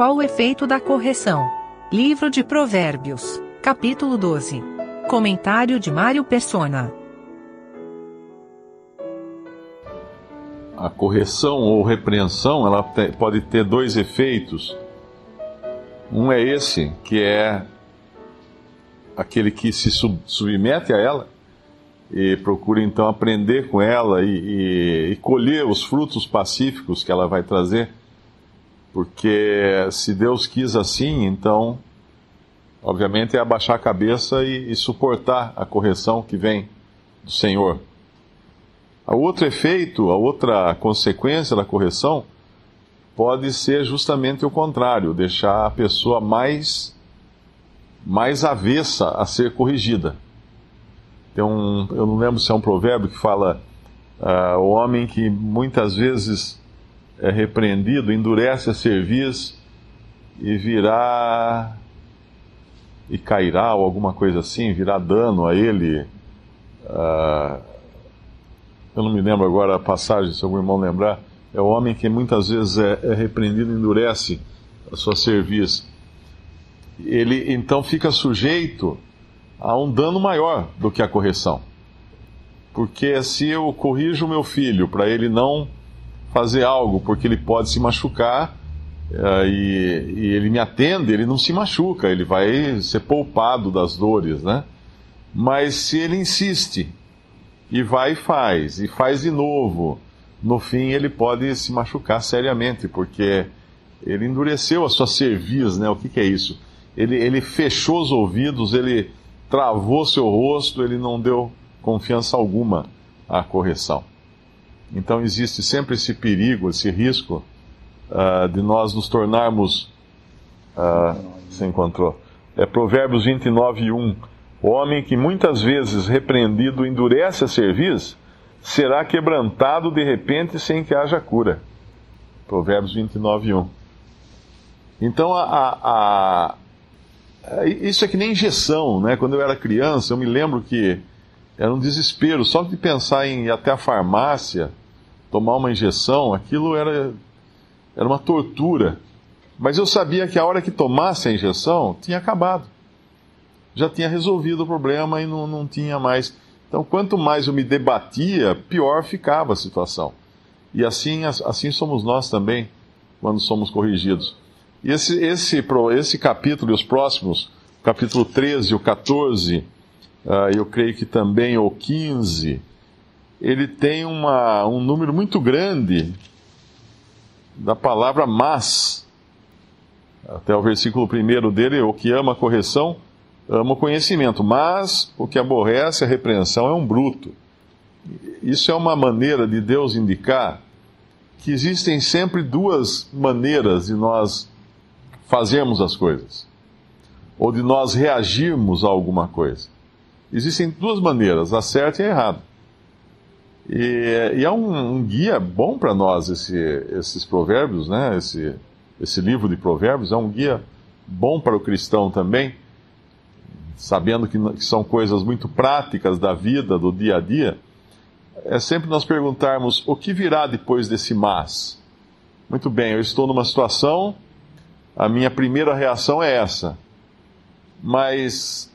qual o efeito da correção? Livro de Provérbios, capítulo 12. Comentário de Mário Persona. A correção ou repreensão, ela pode ter dois efeitos. Um é esse, que é aquele que se sub, submete a ela e procura então aprender com ela e, e, e colher os frutos pacíficos que ela vai trazer porque se Deus quis assim, então, obviamente, é abaixar a cabeça e, e suportar a correção que vem do Senhor. O outro efeito, a outra consequência da correção, pode ser justamente o contrário, deixar a pessoa mais, mais avessa a ser corrigida. Tem um, eu não lembro se é um provérbio que fala uh, o homem que muitas vezes é repreendido, endurece a cerviz e virá e cairá ou alguma coisa assim, virá dano a ele. Uh, eu não me lembro agora a passagem, se algum irmão lembrar. É o homem que muitas vezes é, é repreendido e endurece a sua cerviz. Ele então fica sujeito a um dano maior do que a correção. Porque se eu corrijo meu filho para ele não fazer algo, porque ele pode se machucar uh, e, e, ele me atende, ele não se machuca, ele vai ser poupado das dores, né? Mas se ele insiste e vai e faz, e faz de novo, no fim ele pode se machucar seriamente, porque ele endureceu a sua cerviz, né? O que, que é isso? Ele, ele fechou os ouvidos, ele travou seu rosto, ele não deu confiança alguma à correção. Então existe sempre esse perigo, esse risco uh, de nós nos tornarmos. Uh, se encontrou. É Provérbios 29, 1. O homem que muitas vezes repreendido endurece a cerviz, será quebrantado de repente sem que haja cura. Provérbios 29, 1. Então, a, a, a, isso é que nem injeção, né? Quando eu era criança, eu me lembro que era um desespero, só de pensar em ir até a farmácia tomar uma injeção, aquilo era, era uma tortura. Mas eu sabia que a hora que tomasse a injeção, tinha acabado. Já tinha resolvido o problema e não, não tinha mais. Então, quanto mais eu me debatia, pior ficava a situação. E assim, assim somos nós também, quando somos corrigidos. E esse, esse, esse capítulo e os próximos, capítulo 13 e o 14, uh, ah, eu creio que também o 15, ele tem uma, um número muito grande da palavra mas. Até o versículo primeiro dele, o que ama a correção, ama o conhecimento, mas o que aborrece a repreensão é um bruto. Isso é uma maneira de Deus indicar que existem sempre duas maneiras de nós fazermos as coisas, ou de nós reagirmos a alguma coisa. Existem duas maneiras, a certa e a errada. E, e é um, um, guia bom para nós esse, esses provérbios, né? Esse, esse livro de provérbios é um guia bom para o cristão também, sabendo que, que são coisas muito práticas da vida, do dia a dia. É sempre nós perguntarmos o que virá depois desse mas. Muito bem, eu estou numa situação, a minha primeira reação é essa. Mas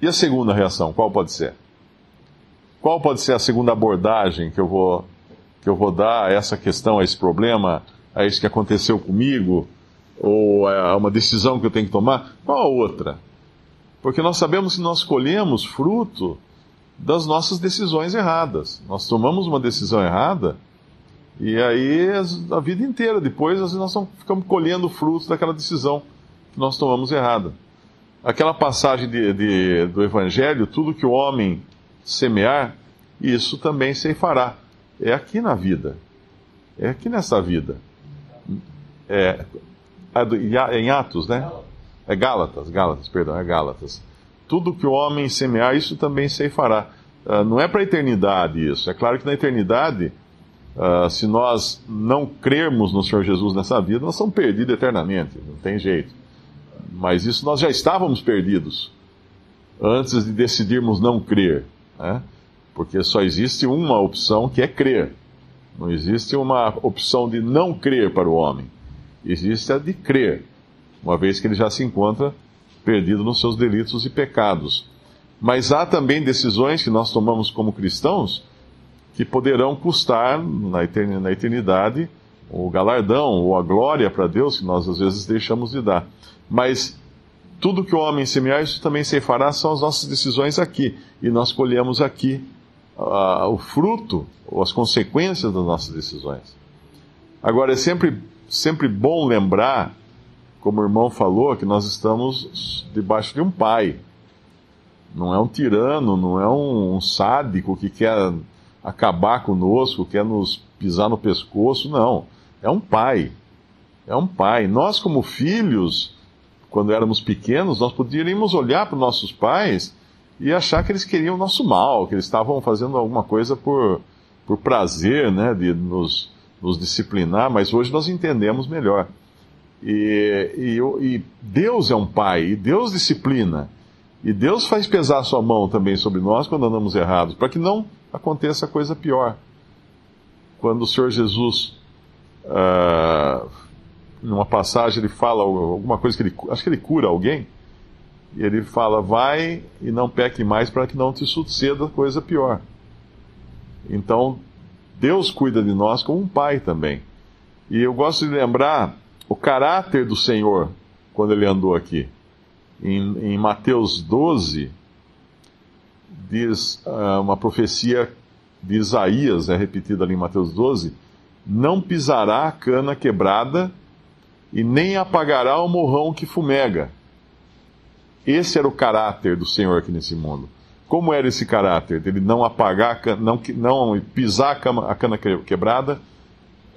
e a segunda reação, qual pode ser? Qual pode ser a segunda abordagem que eu vou, que eu vou dar a essa questão, a esse problema, a isso que aconteceu comigo, ou a uma decisão que eu tenho que tomar? Qual a outra? Porque nós sabemos que nós colhemos fruto das nossas decisões erradas. Nós tomamos uma decisão errada e aí a vida inteira depois nós ficamos colhendo frutos daquela decisão que nós tomamos errada. Aquela passagem de, de, do Evangelho, tudo que o homem semear, isso também se fará. É aqui na vida. É aqui nessa vida. É, é em Atos, né? É Gálatas, Gálatas, perdão, é Gálatas. Tudo que o homem semear, isso também se fará. Uh, não é para a eternidade isso. É claro que na eternidade, uh, se nós não crermos no Senhor Jesus nessa vida, nós estamos perdidos eternamente. Não tem jeito. Mas isso nós já estávamos perdidos antes de decidirmos não crer. Né? Porque só existe uma opção que é crer. Não existe uma opção de não crer para o homem. existe a de crer, uma vez que ele já se encontra perdido nos seus delitos e pecados. Mas há também decisões que nós tomamos como cristãos que poderão custar na eternidade o galardão ou a glória para Deus que nós às vezes deixamos de dar. Mas tudo que o homem semear, isso também se fará, são as nossas decisões aqui. E nós colhemos aqui uh, o fruto ou as consequências das nossas decisões. Agora, é sempre, sempre bom lembrar, como o irmão falou, que nós estamos debaixo de um pai. Não é um tirano, não é um, um sádico que quer acabar conosco, quer nos pisar no pescoço, não. É um pai. É um pai. Nós, como filhos, quando éramos pequenos, nós poderíamos olhar para nossos pais e achar que eles queriam o nosso mal, que eles estavam fazendo alguma coisa por, por prazer, né, de nos, nos disciplinar, mas hoje nós entendemos melhor. E, e, e, Deus é um pai, e Deus disciplina. E Deus faz pesar sua mão também sobre nós quando andamos errados, para que não aconteça coisa pior. Quando o Senhor Jesus, uh, numa passagem, ele fala alguma coisa que ele. Acho que ele cura alguém. E ele fala: Vai e não peque mais para que não te suceda coisa pior. Então, Deus cuida de nós como um pai também. E eu gosto de lembrar o caráter do Senhor quando ele andou aqui. Em, em Mateus 12, diz uh, uma profecia de Isaías, é repetida ali em Mateus 12: Não pisará a cana quebrada e nem apagará o morrão que fumega. Esse era o caráter do Senhor aqui nesse mundo. Como era esse caráter? Dele não apagar, não, não pisar a, cama, a cana quebrada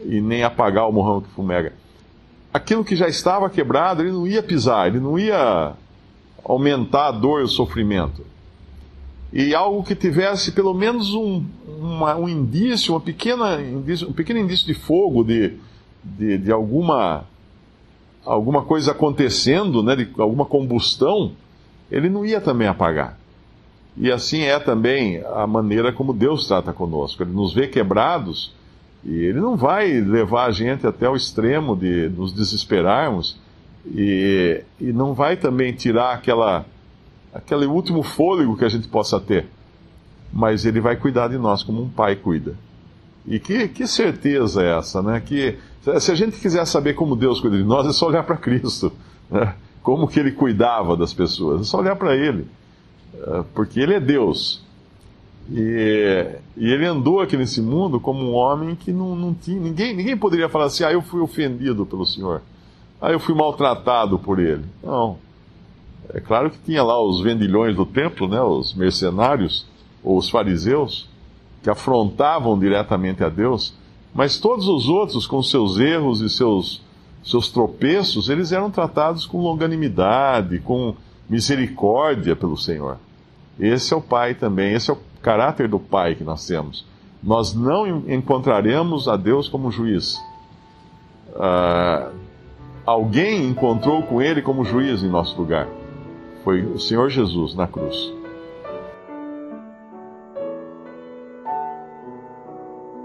e nem apagar o morrão que fumega. Aquilo que já estava quebrado, ele não ia pisar, ele não ia aumentar a dor e o sofrimento. E algo que tivesse pelo menos um, uma, um indício, uma pequena um pequeno indício de fogo, de, de, de alguma, alguma coisa acontecendo, né, de alguma combustão, ele não ia também apagar. E assim é também a maneira como Deus trata conosco. Ele nos vê quebrados e ele não vai levar a gente até o extremo de nos desesperarmos e, e não vai também tirar aquela, aquele último fôlego que a gente possa ter. Mas ele vai cuidar de nós como um pai cuida. E que, que certeza é essa, né? Que se a gente quiser saber como Deus cuida de nós, é só olhar para Cristo. Né? Como que ele cuidava das pessoas. É só olhar para ele. É, porque ele é Deus. E, e, ele andou aqui nesse mundo como um homem que não, não tinha. Ninguém, ninguém poderia falar assim, ah, eu fui ofendido pelo Senhor. Ah, eu fui maltratado por ele. Não. É claro que tinha lá os vendilhões do templo, né, os mercenários, ou os fariseus, que afrontavam diretamente a Deus, mas todos os outros, com seus erros e seus, seus tropeços, eles eram tratados com longanimidade, com misericórdia pelo Senhor. Esse é o Pai também, esse é o caráter do Pai que nós temos. Nós não encontraremos a Deus como juiz. Uh, alguém encontrou com Ele como juiz em nosso lugar. Foi o Senhor Jesus na cruz.